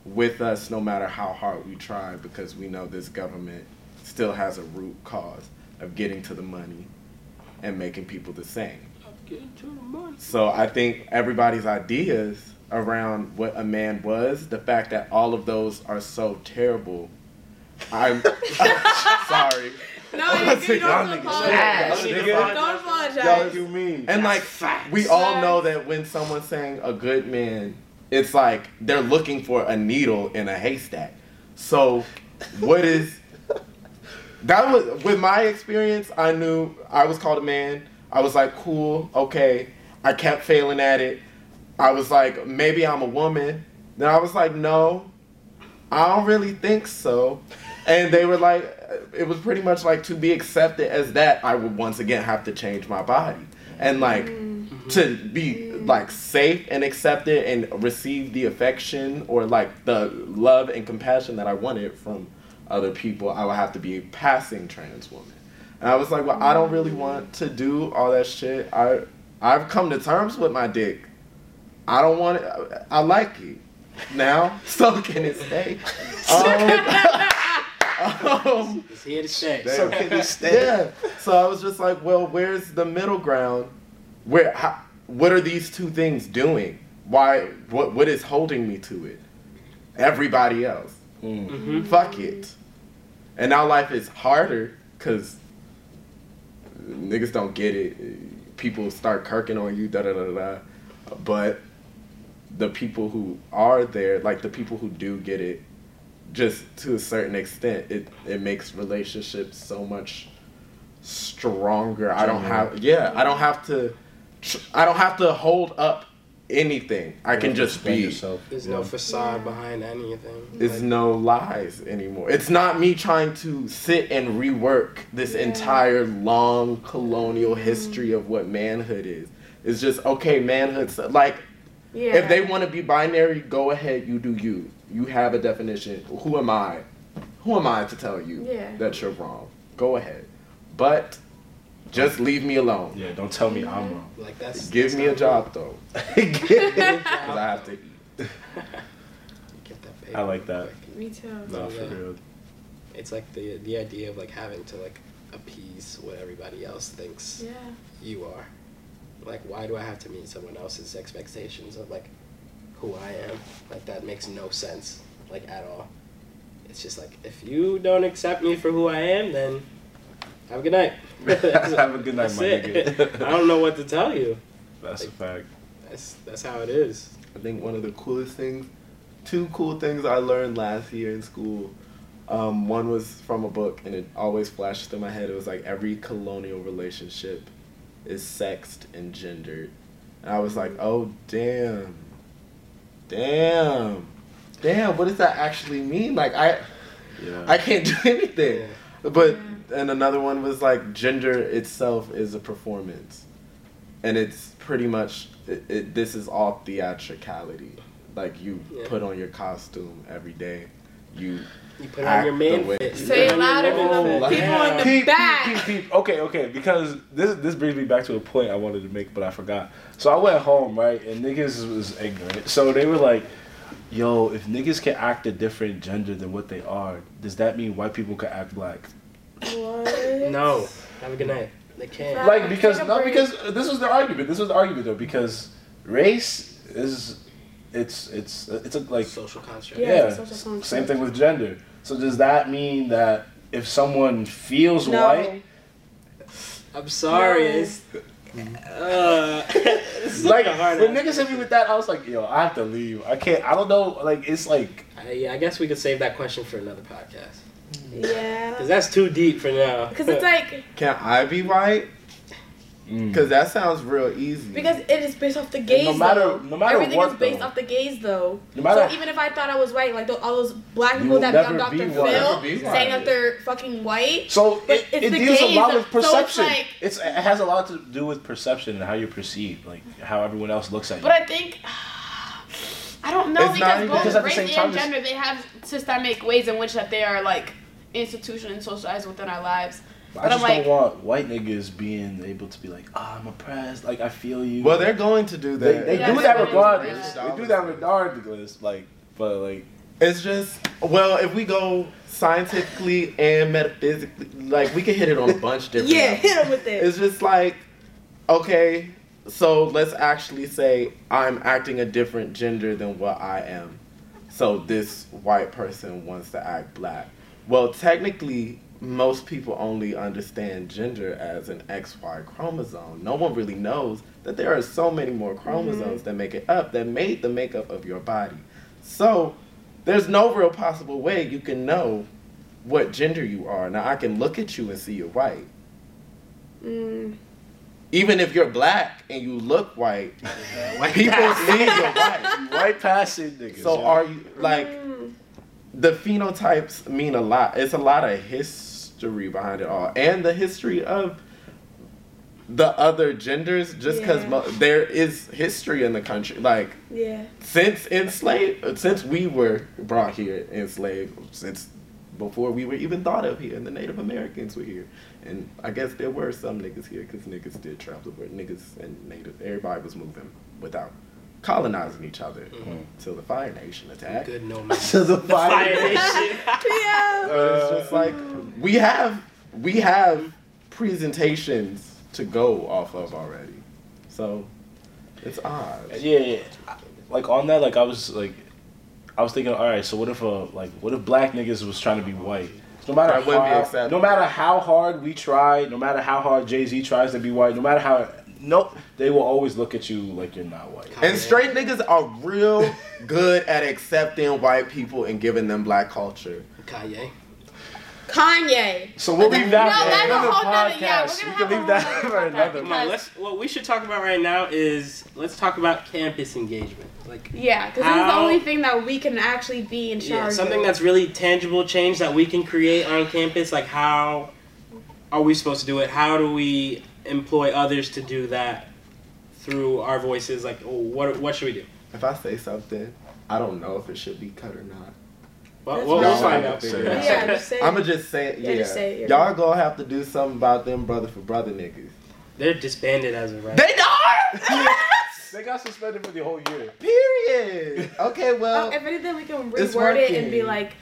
with us no matter how hard we try because we know this government still has a root cause of getting to the money and making people the same. So I think everybody's ideas around what a man was, the fact that all of those are so terrible. I'm sorry. No, you, you don't Y'all apologize. trash. Don't Y'all apologize. you mean? And like we all know that when someone's saying a good man, it's like they're looking for a needle in a haystack. So what is that was with my experience, I knew I was called a man. I was like, cool, okay. I kept failing at it. I was like, maybe I'm a woman. Then I was like, no, I don't really think so. And they were like, it was pretty much like to be accepted as that, I would once again have to change my body. And like mm-hmm. to be like safe and accepted and receive the affection or like the love and compassion that I wanted from other people, I would have to be a passing trans woman. And I was like, well, I don't really want to do all that shit. I I've come to terms with my dick. I don't want it. I like it now. So can it stay? Um, um, It's here to stay. so can it stay? Yeah. So I was just like, well, where's the middle ground? Where? How, what are these two things doing? Why? What? What is holding me to it? Everybody else. Fuck it. And now life is harder because niggas don't get it. People start kirking on you, da da da da. But the people who are there, like the people who do get it, just to a certain extent, it it makes relationships so much stronger. I don't have, yeah, I don't have to, I don't have to hold up anything. I can just be. There's no facade behind anything. It's no lies anymore. It's not me trying to sit and rework this entire long colonial history of what manhood is. It's just okay, manhood's like Yeah. if they want to be binary, go ahead, you do you. You have a definition. Who am I? Who am I to tell you Yeah. that you're wrong? Go ahead. But just leave me alone. Yeah, don't tell me I'm wrong. Mm-hmm. Like that's Give that's me a not job though. Because I have to eat. Get that I like that. quick. Me too. No, for real. It's like the the idea of like having to like appease what everybody else thinks Yeah. you are. Like, why do I have to meet someone else's expectations of like who I am? Like that makes no sense, like at all. It's just like if you don't accept me for who I am, then have a good night. Have a good night, That's my nigga. I don't know what to tell you. That's a fact. That's that's how it is. I think one of the coolest things, two cool things I learned last year in school. Um, one was from a book, and it always flashed through my head. It was like every colonial relationship is sexed and gendered, and I was like, oh damn, damn, damn. What does that actually mean? Like I, Yeah. I can't do anything. But mm. and another one was like gender itself is a performance, and it's pretty much it, it, this is all theatricality. Like you Yeah. put on your costume every day, you You put act on your man the way- fit. Say it Put on your louder than man the fit. people in the Peep, back. peep, peep, peep. Okay, okay, because this this brings me back to a point I wanted to make, but I forgot. So I went home, right, and niggas was ignorant. So they were like, "Yo, if niggas can act a different gender than what they are, does that mean white people can act black?" What? No. Have a good night. They can't. like because Take a no break. because uh, this was the argument. This was the argument though because this was the argument though because race is it's it's uh, it's a like social construct. Yeah, yeah, social construct. same thing with gender. So does that mean that if someone feels No. white, I'm sorry. No. It's, uh, like a hard when niggas hit me with that, I was like, yo, I have to leave. I can't. I don't know. Like it's like I, yeah, I guess we could save that question for another podcast. Yeah. Because that's too deep for now. Because it's like Can I be white? Mm. Because that sounds real easy. because it is based off the gaze. no matter- though. no matter what. everything what, is based though. off the gaze though. no matter so even if I thought I was white, like the, all those black people that never be on be Dr. white. Phil saying that they're fucking white. So it, it's it the deals a lot of- with so it's perception. like- it's it has a lot to do with perception and how you're perceived, like how everyone else looks at you. But I think I don't know It's because both Because at the race same and time, it's- gender they have systemic ways in which that they are like institution and socialized within our lives. I but I'm just like- don't want white niggas being able to be like, oh, I'm oppressed. Like I feel you. well, they're going to do they, that. they Yeah, do that gonna do regardless. that. They do that regardless. Like, but like, It's just well, if we go scientifically and metaphysically, like we can hit it on a bunch different. Yeah, levels. hit 'em with it. It's just like, okay, so let's actually say I'm acting a different gender than what I am. So this white person wants to act black. Well, technically, most people only understand gender as an XY chromosome. No one really knows that there are so many more chromosomes that make it up that made the makeup of your body. So there's no real possible way you can know what gender you are. Now I can look at you and see you're white. Mm. Even if you're black and you look white, people see you're white. white passing niggas. So yeah. are you like Mm. the phenotypes mean a lot. It's a lot of history behind it all, and the history of the other genders. Just because Yeah. mo- there is history in the country, like Yeah. since enslaved, since we were brought here enslaved, since before we were even thought of here, and the Native Americans were here, and I guess there were some niggas here because niggas did travel, but niggas and Native, everybody was moving without colonizing each other mm-hmm. until the Fire Nation attacked. Good no man. to the Fire fire. Nation. Yeah. But it's just like we have we have presentations to go off of already, so it's odd. Yeah, yeah. Like on that, like I was like, I was thinking, all right, so what if a like, what if black niggas was trying to be white? No matter That wouldn't be how, no matter how hard we try, no matter how hard Jay Z tries to be white, no matter how, nope, they will always look at you like you're not white. And straight niggas are real good at accepting white people and giving them black culture. Kanye. Kanye. So we'll But leave then- that no, for another whole yeah, podcast. we're we gonna can leave that for another. Come on, let's. What we should talk about right now is let's talk about campus engagement. Like Yeah, because it's the only thing that we can actually be in charge yeah, something of. that's really tangible change that we can create on campus. Like how are we supposed to do it? How do we employ others to do that through our voices? Like what what should we do? If I say something, I don't know if it should be cut or not. Well, we'll, fine. we'll find out. figure it out. Yeah, just say I'ma just say it. Yeah, Yeah, just say it. y'all gonna have to do something about them brother for brother niggas. They're disbanded as of right. They are. They got suspended for the whole year. Period. Okay, oh, well, Oh, if anything, we can reword it and be like,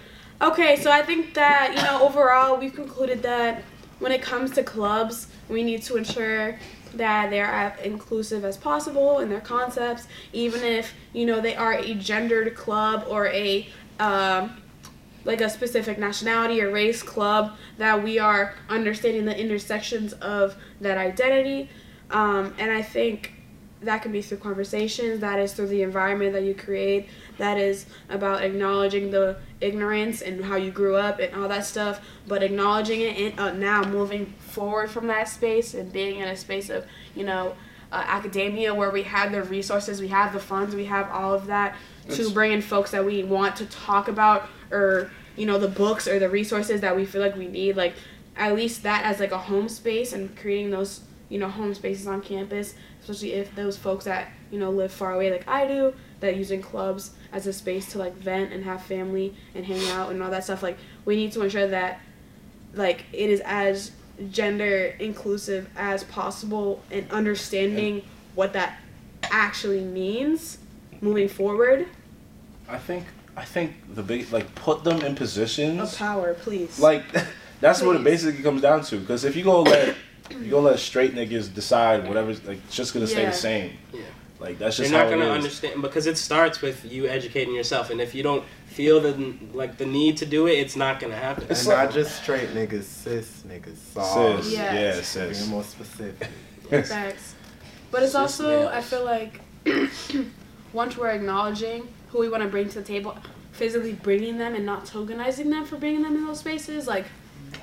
okay, so I think that, you know, overall, we've concluded that when it comes to clubs, we need to ensure that they're as inclusive as possible in their concepts, even if, you know, they are a gendered club or a, um, like a specific nationality or race club, that we are understanding the intersections of that identity. Um, and I think that can be through conversations, that is through the environment that you create, that is about acknowledging the ignorance and how you grew up and all that stuff, but acknowledging it and uh, now moving forward from that space and being in a space of, you know, uh, academia where we have the resources, we have the funds, we have all of that to bring in folks that we want to talk about or, you know, the books or the resources that we feel like we need. Like, at least that as like a home space and creating those you know home spaces on campus especially if those folks that you know live far away like i do that using clubs as a space to like vent and have family and hang out and all that stuff like we need to ensure that like it is as gender inclusive as possible and understanding what that actually means moving forward I think I think the big like put them in positions of power please like that's what it basically comes down to because if you go let you gonna let straight niggas decide whatever's like it's just gonna stay the same. Yeah. Like that's You're not how gonna it is. understand because it starts with you educating yourself, and if you don't feel the like the need to do it, it's not gonna happen. And not just straight niggas, cis niggas, soft. Cis, Yes. yeah, Being cis. more specific. Facts. But it's Cis also, males. I feel like, once we're acknowledging who we want to bring to the table, physically bringing them and not tokenizing them for bringing them in those spaces, like,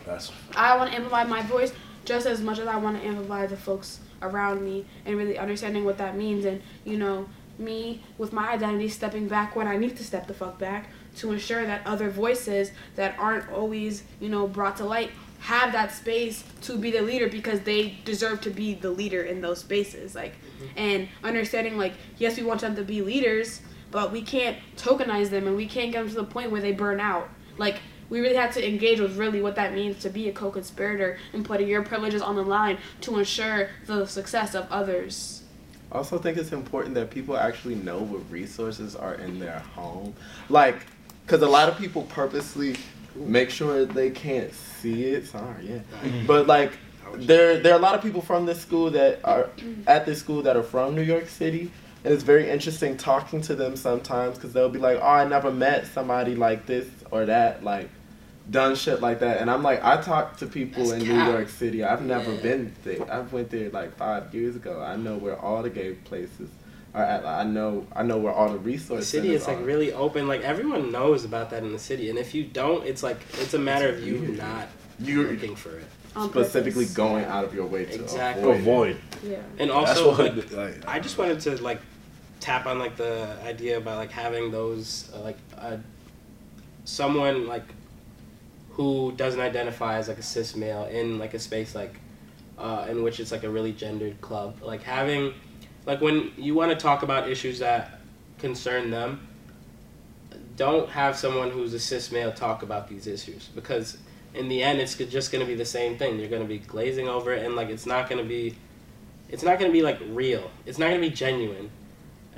That's I want to amplify my voice just as much as I want to amplify the folks around me and really understanding what that means. And, you know, me with my identity stepping back when I need to step the fuck back to ensure that other voices that aren't always, you know, brought to light have that space to be the leader because they deserve to be the leader in those spaces. Like, mm-hmm. and understanding, like, yes, we want them to be leaders, but we can't tokenize them and we can't get them to the point where they burn out. Like, we really have to engage with really what that means to be a co-conspirator and putting your privileges on the line to ensure the success of others. I also think it's important that people actually know what resources are in their home. Like, because a lot of people purposely make sure they can't see it. Sorry, yeah. But, like, there, there are a lot of people from this school that are at this school that are from New York City. And it's very interesting talking to them sometimes because they'll be like, oh, I never met somebody like this or that. Like, done shit like that and i'm like i talk to people That's in new york city i've never Yeah. been there i went there like five years ago i know where all the gay places are at i know i know where all the resources. the city is like really open. Like everyone knows about that in the city, and if you don't, it's like it's a matter of you weird. not you're looking for it. On specifically purpose. going out of your way to Exactly. avoid, avoid. Yeah. And also, what like, like, I just wanted to like tap on like the idea about like having those uh, like uh, someone like who doesn't identify as like a cis male in like a space like uh, in which it's like a really gendered club. Like having like when you want to talk about issues that concern them don't have someone who's a cis male talk about these issues because in the end it's just going to be the same thing. You're going to be glazing over it and like it's not going to be it's not going to be like real. It's not going to be genuine.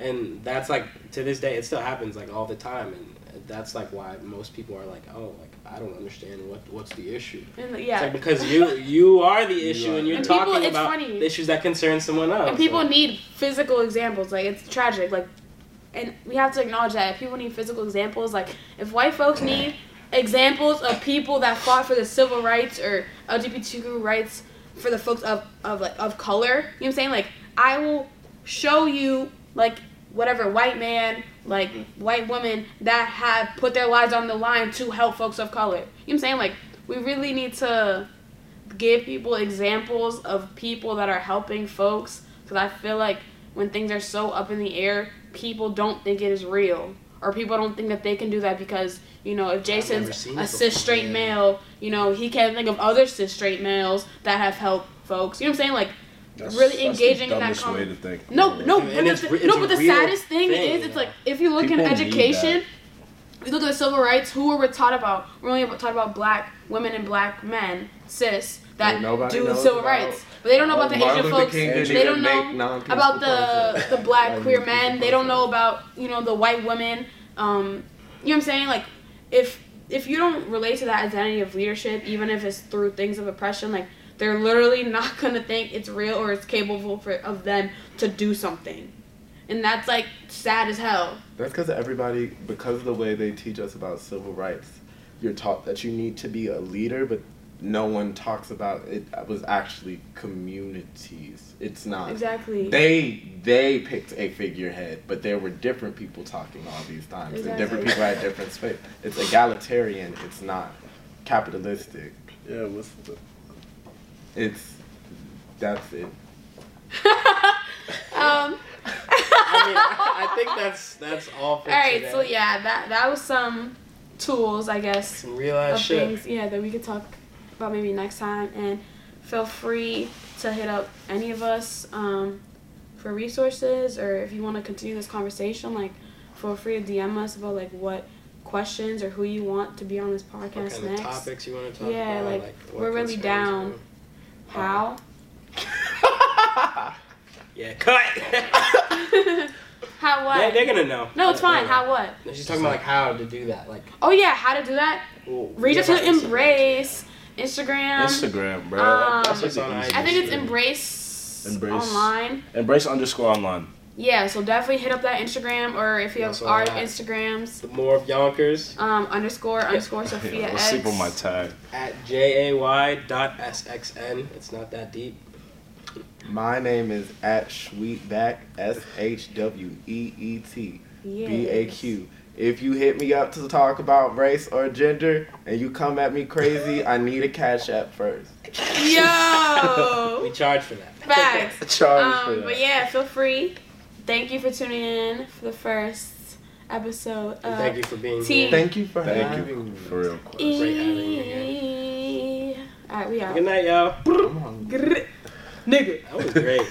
And that's like to this day it still happens like all the time. And that's like why most people are like oh like i don't understand what what's the issue And uh, it's yeah. like because you you are the issue and you're And talking it's about funny. issues that concern someone else and people Like, need physical examples. Like it's tragic. Like, and we have to acknowledge that if people need physical examples. Like, if white folks need examples of people that fought for the civil rights or LGBTQ rights for the folks of of like of color, you know what I'm saying? Like, I will show you like whatever white man, like white women that have put their lives on the line to help folks of color. You know what I'm saying? Like, we really need to give people examples of people that are helping folks because I feel like when things are so up in the air, people don't think it is real. Or people don't think that they can do that because, you know, if Jason's a cis straight yeah. male, you know, he can't think of other cis straight males that have helped folks. You know what I'm saying? Like, that's, really that's the engaging in that dumbest com- way to think. no, no, And but the, it's th- it's no, but the saddest thing, thing, is, it's like if you look People in education, you look at the civil rights. Who were we taught about? We're only taught about black women and black men, cis, that Ain't nobody do civil about- rights, but they don't know about the Martin Asian Luther folks. King They don't know about the the black queer men. They don't know about you know the white women. Um, you know what I'm saying? Like if if you don't relate to that identity of leadership, even if it's through things of oppression, like they're literally not gonna think it's real or it's capable for of them to do something, and that's like sad as hell. That's because everybody, because of the way they teach us about civil rights, you're taught that you need to be a leader, but no one talks about it uh, was actually communities. It's not. Exactly. They they picked a figurehead, but there were different people talking all these times. And different people had different space. It's egalitarian. It's not capitalistic. Yeah, what's the, It's that's it. um. I mean, I, I think that's that's all for All right, today. so yeah, that that was some tools, I guess, some real ass of shit. things, yeah, that we could talk about maybe next time. And feel free to hit up any of us um, for resources, or if you want to continue this conversation, like feel free to DM us about like what questions or who you want to be on this podcast What podcast kind next. of topics you want to talk Yeah, about? like, what we're really concerns down. You. How? Yeah, cut. How what? yeah, they're gonna know. no, it's fine. They're How what? know. She's talking about like how to do that. Like, Oh yeah, how to do that? well, reach we out to have Instagram, embrace Instagram. Instagram, bro. Um, That's That's on the IG. easiest I think it's embrace, Embrace. online. Embrace underscore online. Yeah, so definitely hit up that Instagram or if you have Also our. Instagrams, The more of Yonkers um, underscore underscore Yeah, Sophia let's X. sleep on my tag. at J A Y dot S X N. It's not that deep. My name is at Sweetback, S H W E E T B A Q. If you hit me up to talk about race or gender and you come at me crazy, I need a cash app first. Yo! We charge for that. facts. Charge for Um, that. but yeah, feel free. Thank you for tuning in for the first episode of thank you for being T- here. Thank you for Thank having you me. for real. Great having you E. Alright, we out. Good night, y'all. I'm Nigga. That was great.